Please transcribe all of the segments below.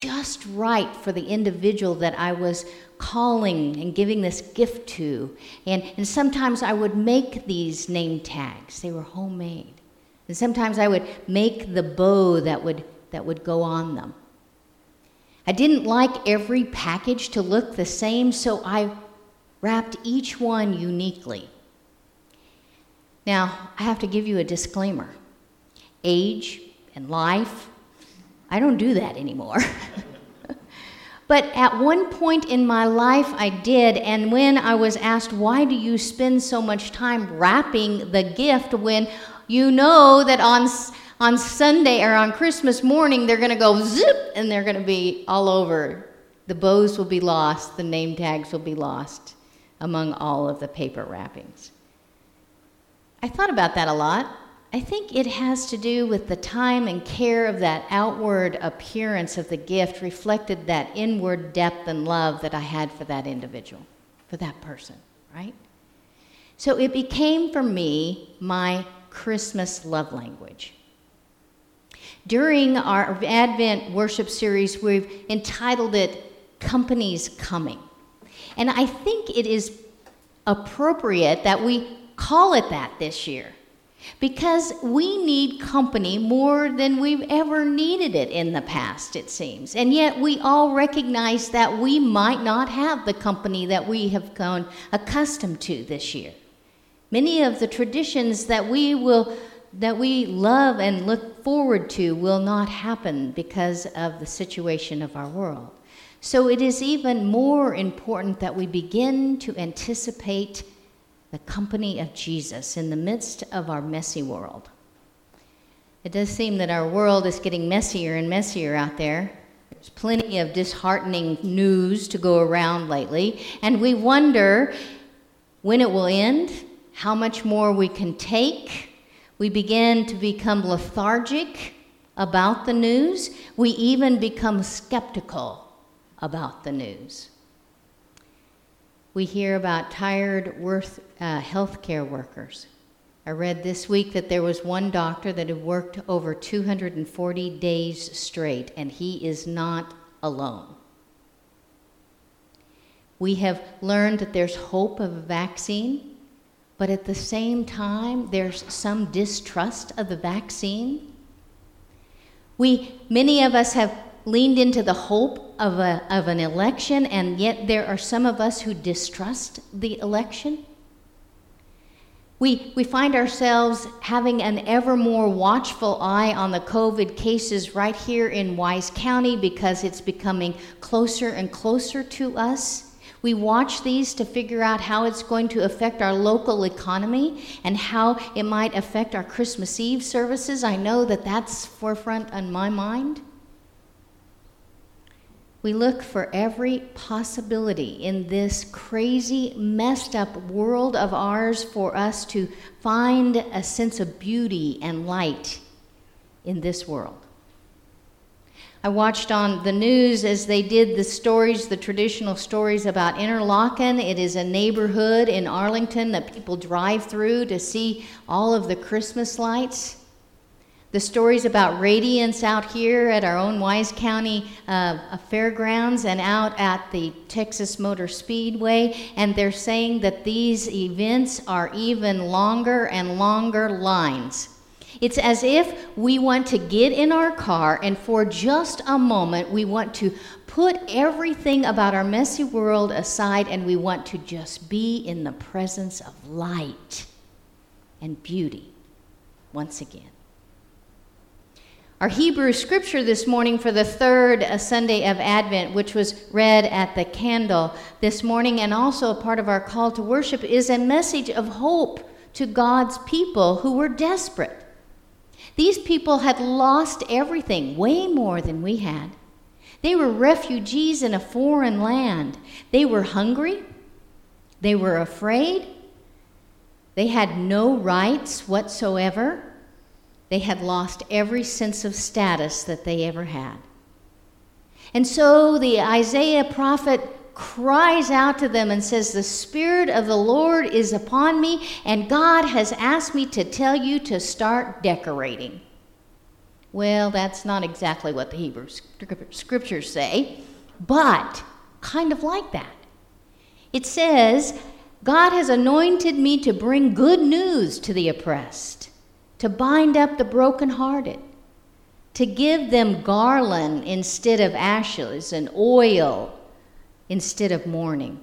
just right for the individual that I was calling and giving this gift to. And, and sometimes I would make these name tags, they were homemade. And sometimes I would make the bow that would, that would go on them. I didn't like every package to look the same, so I wrapped each one uniquely. Now, I have to give you a disclaimer age and life, I don't do that anymore. but at one point in my life, I did, and when I was asked, Why do you spend so much time wrapping the gift when you know that on on Sunday or on Christmas morning, they're going to go zip and they're going to be all over. The bows will be lost, the name tags will be lost among all of the paper wrappings. I thought about that a lot. I think it has to do with the time and care of that outward appearance of the gift reflected that inward depth and love that I had for that individual, for that person, right? So it became for me my Christmas love language. During our Advent worship series, we've entitled it Companies Coming. And I think it is appropriate that we call it that this year because we need company more than we've ever needed it in the past, it seems. And yet we all recognize that we might not have the company that we have grown accustomed to this year. Many of the traditions that we will that we love and look forward to will not happen because of the situation of our world. So it is even more important that we begin to anticipate the company of Jesus in the midst of our messy world. It does seem that our world is getting messier and messier out there. There's plenty of disheartening news to go around lately, and we wonder when it will end, how much more we can take. We begin to become lethargic about the news. We even become skeptical about the news. We hear about tired worth, uh, healthcare workers. I read this week that there was one doctor that had worked over 240 days straight, and he is not alone. We have learned that there's hope of a vaccine, but at the same time, there's some distrust of the vaccine. We, many of us have leaned into the hope of, a, of an election, and yet there are some of us who distrust the election. We, we find ourselves having an ever more watchful eye on the COVID cases right here in Wise County because it's becoming closer and closer to us. We watch these to figure out how it's going to affect our local economy and how it might affect our Christmas Eve services. I know that that's forefront on my mind. We look for every possibility in this crazy, messed up world of ours for us to find a sense of beauty and light in this world. I watched on the news as they did the stories, the traditional stories about Interlochen. It is a neighborhood in Arlington that people drive through to see all of the Christmas lights. The stories about radiance out here at our own Wise County uh, fairgrounds and out at the Texas Motor Speedway, and they're saying that these events are even longer and longer lines. It's as if we want to get in our car and for just a moment we want to put everything about our messy world aside and we want to just be in the presence of light and beauty once again. Our Hebrew scripture this morning for the third Sunday of Advent, which was read at the candle this morning, and also a part of our call to worship, is a message of hope to God's people who were desperate. These people had lost everything, way more than we had. They were refugees in a foreign land. They were hungry. They were afraid. They had no rights whatsoever. They had lost every sense of status that they ever had. And so the Isaiah prophet cries out to them and says, The Spirit of the Lord is upon me, and God has asked me to tell you to start decorating. Well, that's not exactly what the Hebrew scriptures say, but kind of like that. It says, God has anointed me to bring good news to the oppressed, to bind up the brokenhearted, to give them garland instead of ashes and oil instead of mourning.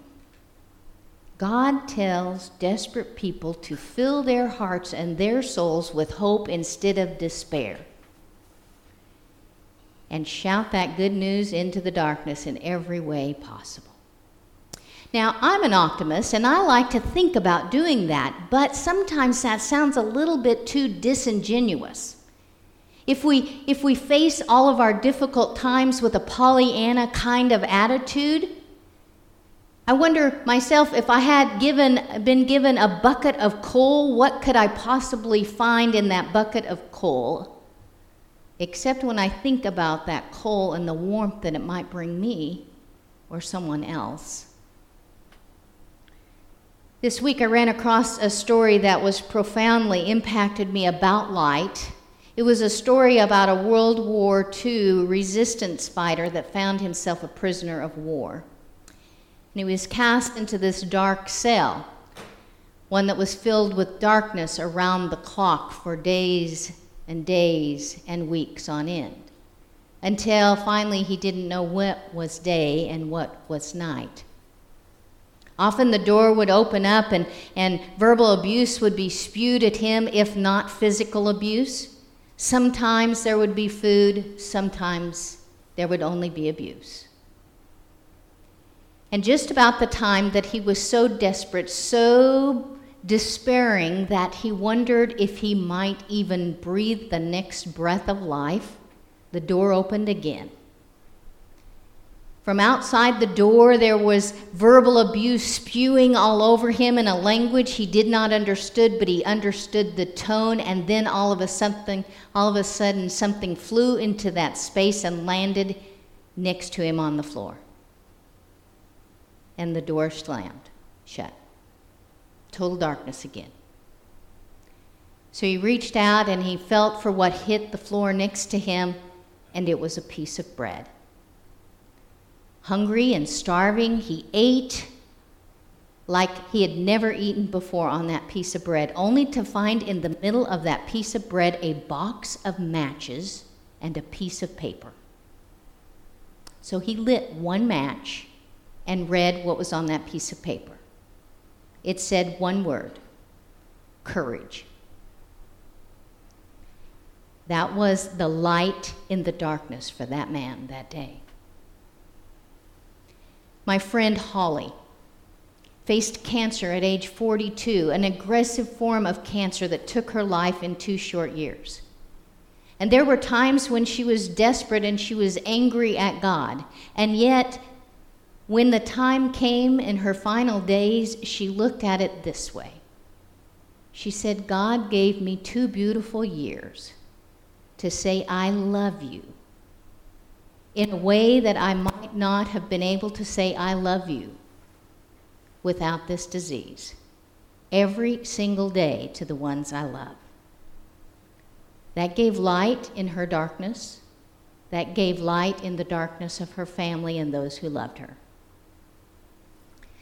God tells desperate people to fill their hearts and their souls with hope instead of despair. And shout that good news into the darkness in every way possible. Now, I'm an optimist and I like to think about doing that, but sometimes that sounds a little bit too disingenuous. If we, if we face all of our difficult times with a Pollyanna kind of attitude, I wonder myself if I had given, been given a bucket of coal, what could I possibly find in that bucket of coal? Except when I think about that coal and the warmth that it might bring me or someone else. This week I ran across a story that was profoundly impacted me about light. It was a story about a World War II resistance fighter that found himself a prisoner of war. And he was cast into this dark cell, one that was filled with darkness around the clock for days and days and weeks on end, until finally he didn't know what was day and what was night. Often the door would open up and, and verbal abuse would be spewed at him, if not physical abuse. Sometimes there would be food, sometimes there would only be abuse. And just about the time that he was so desperate, so despairing, that he wondered if he might even breathe the next breath of life, the door opened again. From outside the door, there was verbal abuse spewing all over him in a language he did not understood, but he understood the tone. And then all of a something, all of a sudden, something flew into that space and landed next to him on the floor and the door slammed shut. Total darkness again. So he reached out and he felt for what hit the floor next to him, and it was a piece of bread. Hungry and starving, he ate like he had never eaten before on that piece of bread, only to find in the middle of that piece of bread a box of matches and a piece of paper. So he lit one match and read what was on that piece of paper. It said one word courage. That was the light in the darkness for that man that day. My friend Holly faced cancer at age 42, an aggressive form of cancer that took her life in two short years. And there were times when she was desperate and she was angry at God. And yet, when the time came in her final days, she looked at it this way. She said, God gave me two beautiful years to say, I love you, in a way that I might not have been able to say, I love you without this disease, every single day to the ones I love. That gave light in her darkness. That gave light in the darkness of her family and those who loved her.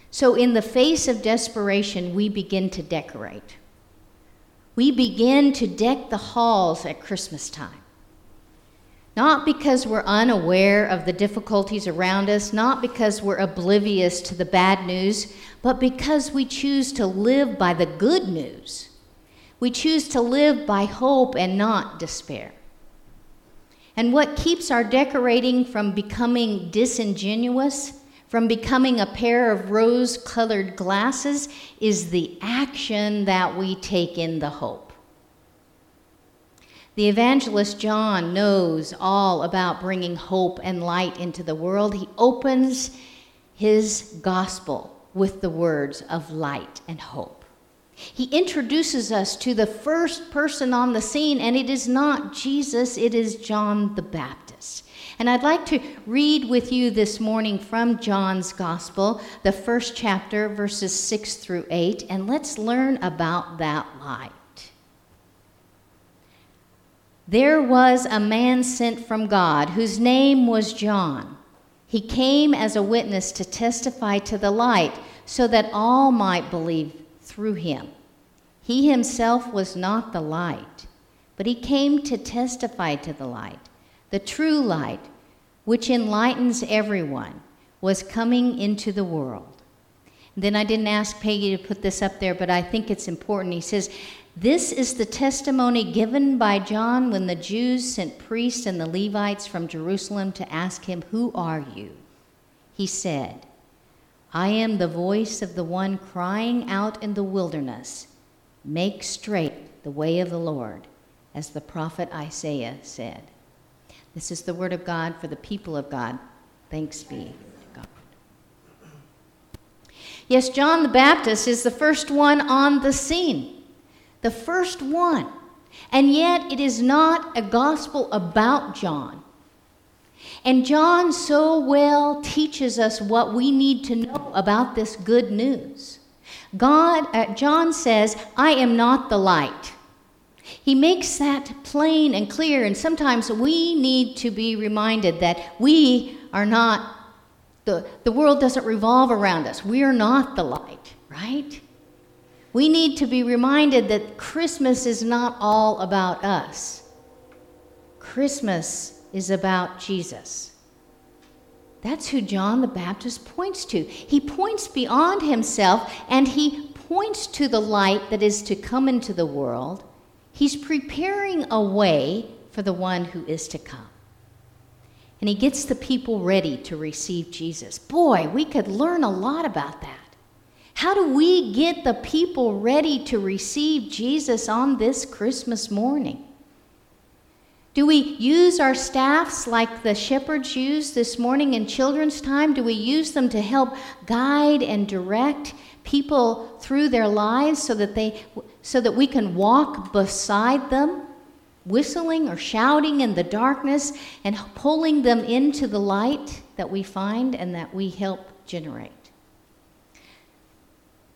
So, in the face of desperation, we begin to decorate. We begin to deck the halls at Christmas time. Not because we're unaware of the difficulties around us, not because we're oblivious to the bad news, but because we choose to live by the good news. We choose to live by hope and not despair. And what keeps our decorating from becoming disingenuous from becoming a pair of rose colored glasses is the action that we take in the hope. The evangelist John knows all about bringing hope and light into the world. He opens his gospel with the words of light and hope. He introduces us to the first person on the scene, and it is not Jesus, it is John the Baptist. And I'd like to read with you this morning from John's Gospel, the first chapter, verses 6 through 8, and let's learn about that light. There was a man sent from God whose name was John. He came as a witness to testify to the light so that all might believe through him. He himself was not the light, but he came to testify to the light. The true light, which enlightens everyone, was coming into the world. Then I didn't ask Peggy to put this up there, but I think it's important. He says, This is the testimony given by John when the Jews sent priests and the Levites from Jerusalem to ask him, Who are you? He said, I am the voice of the one crying out in the wilderness, Make straight the way of the Lord, as the prophet Isaiah said. This is the word of God for the people of God. Thanks be to God. Yes, John the Baptist is the first one on the scene, the first one. And yet, it is not a gospel about John. And John so well teaches us what we need to know about this good news. God, uh, John says, I am not the light. He makes that plain and clear, and sometimes we need to be reminded that we are not, the, the world doesn't revolve around us. We are not the light, right? We need to be reminded that Christmas is not all about us. Christmas is about Jesus. That's who John the Baptist points to. He points beyond himself and he points to the light that is to come into the world. He's preparing a way for the one who is to come. And he gets the people ready to receive Jesus. Boy, we could learn a lot about that. How do we get the people ready to receive Jesus on this Christmas morning? Do we use our staffs like the shepherds used this morning in children's time? Do we use them to help guide and direct people through their lives so that they so that we can walk beside them, whistling or shouting in the darkness and pulling them into the light that we find and that we help generate?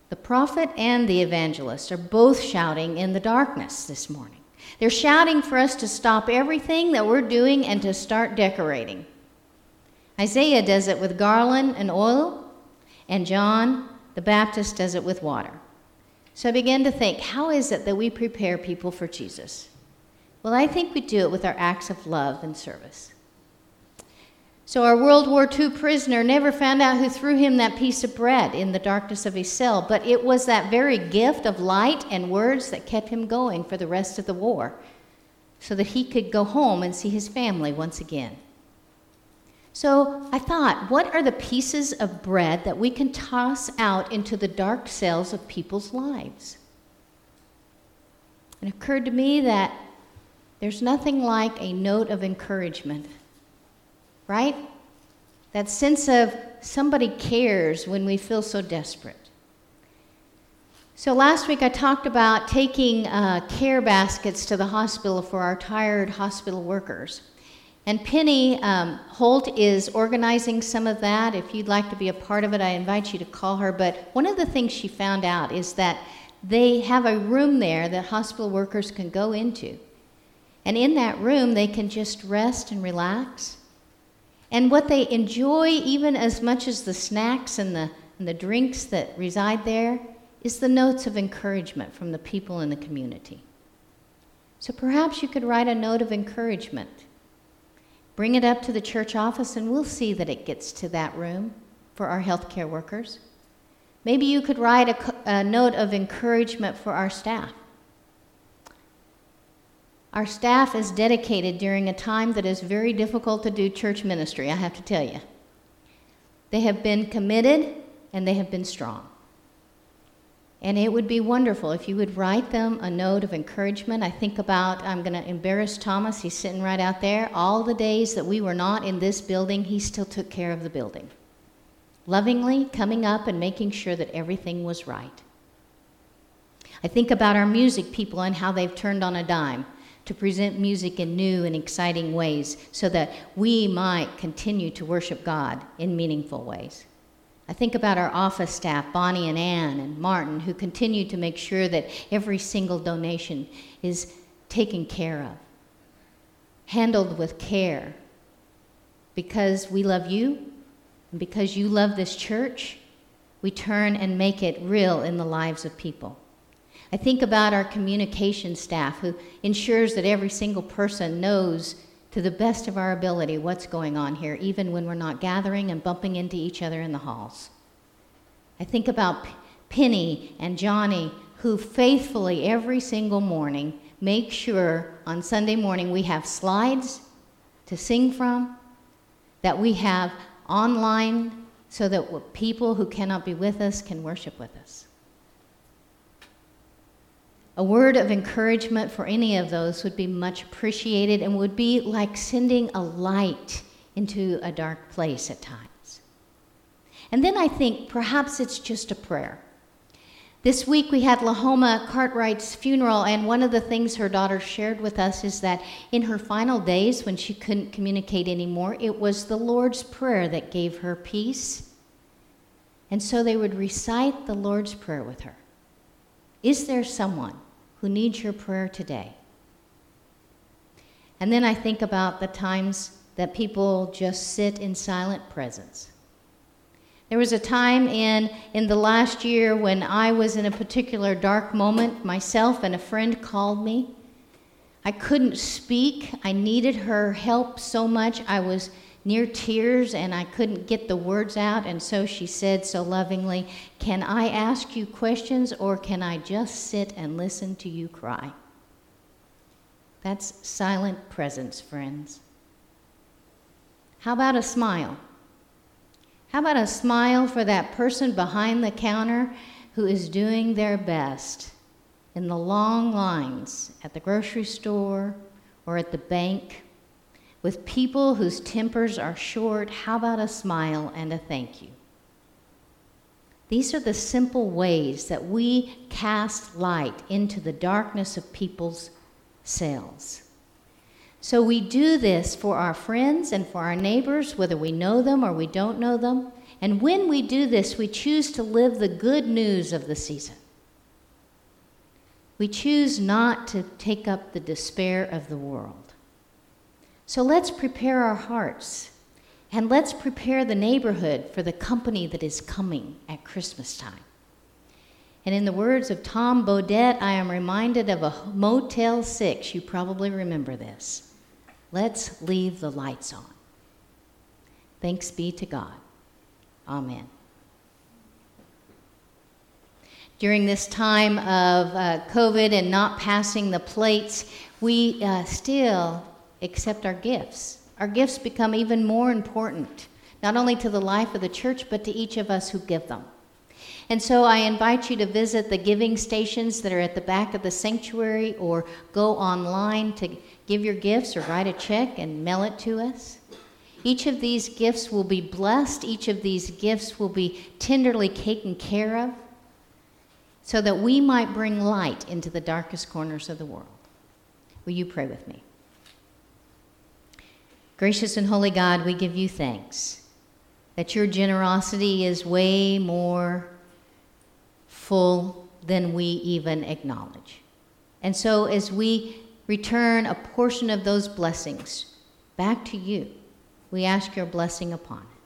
The prophet and the evangelist are both shouting in the darkness this morning. They're shouting for us to stop everything that we're doing and to start decorating. Isaiah does it with garland and oil, and John the Baptist does it with water. So I began to think, how is it that we prepare people for Jesus? Well, I think we do it with our acts of love and service. So, our World War II prisoner never found out who threw him that piece of bread in the darkness of his cell, but it was that very gift of light and words that kept him going for the rest of the war so that he could go home and see his family once again. So, I thought, what are the pieces of bread that we can toss out into the dark cells of people's lives? It occurred to me that there's nothing like a note of encouragement right? That sense of somebody cares when we feel so desperate. So last week I talked about taking uh, care baskets to the hospital for our tired hospital workers. And Penny um, Holt is organizing some of that. If you'd like to be a part of it, I invite you to call her. But one of the things she found out is that they have a room there that hospital workers can go into. And in that room, they can just rest and relax. And what they enjoy, even as much as the snacks and the, and the drinks that reside there, is the notes of encouragement from the people in the community. So perhaps you could write a note of encouragement. Bring it up to the church office, and we'll see that it gets to that room for our healthcare workers. Maybe you could write a, a note of encouragement for our staff. Our staff is dedicated during a time that is very difficult to do church ministry, I have to tell you. They have been committed and they have been strong. And it would be wonderful if you would write them a note of encouragement. I think about, I'm going to embarrass Thomas, he's sitting right out there. All the days that we were not in this building, he still took care of the building. Lovingly coming up and making sure that everything was right. I think about our music people and how they've turned on a dime to present music in new and exciting ways so that we might continue to worship God in meaningful ways. I think about our office staff, Bonnie and Ann and Martin, who continue to make sure that every single donation is taken care of. handled with care. Because we love you, and because you love this church, we turn and make it real in the lives of people. I think about our communication staff who ensures that every single person knows to the best of our ability what's going on here, even when we're not gathering and bumping into each other in the halls. I think about Penny and Johnny who faithfully every single morning make sure on Sunday morning we have slides to sing from, that we have online so that people who cannot be with us can worship with us. A word of encouragement for any of those would be much appreciated and would be like sending a light into a dark place at times. And then I think perhaps it's just a prayer. This week we had Lahoma Cartwright's funeral, and one of the things her daughter shared with us is that in her final days, when she couldn't communicate anymore, it was the Lord's Prayer that gave her peace. And so they would recite the Lord's Prayer with her. Is there someone who needs your prayer today? And then I think about the times that people just sit in silent presence there was a time in, in the last year when I was in a particular dark moment myself, and a friend called me. I couldn't speak. I needed her help so much. I was near tears and I couldn't get the words out. And so she said so lovingly, Can I ask you questions or can I just sit and listen to you cry? That's silent presence, friends. How about a smile? How about a smile for that person behind the counter who is doing their best in the long lines at the grocery store or at the bank with people whose tempers are short? How about a smile and a thank you? These are the simple ways that we cast light into the darkness of people's cells. So we do this for our friends and for our neighbors, whether we know them or we don't know them. And when we do this, we choose to live the good news of the season. We choose not to take up the despair of the world. So let's prepare our hearts and let's prepare the neighborhood for the company that is coming at Christmas time. And in the words of Tom Bodett, I am reminded of a Motel 6. You probably remember this. Let's leave the lights on. Thanks be to God. Amen. During this time of uh, COVID and not passing the plates, we uh, still accept our gifts. Our gifts become even more important, not only to the life of the church, but to each of us who give them. And so I invite you to visit the giving stations that are at the back of the sanctuary or go online to give your gifts or write a check and mail it to us. Each of these gifts will be blessed, each of these gifts will be tenderly taken care of so that we might bring light into the darkest corners of the world. Will you pray with me? Gracious and holy God, we give you thanks that your generosity is way more full than we even acknowledge. And so, as we return a portion of those blessings back to you, we ask your blessing upon it.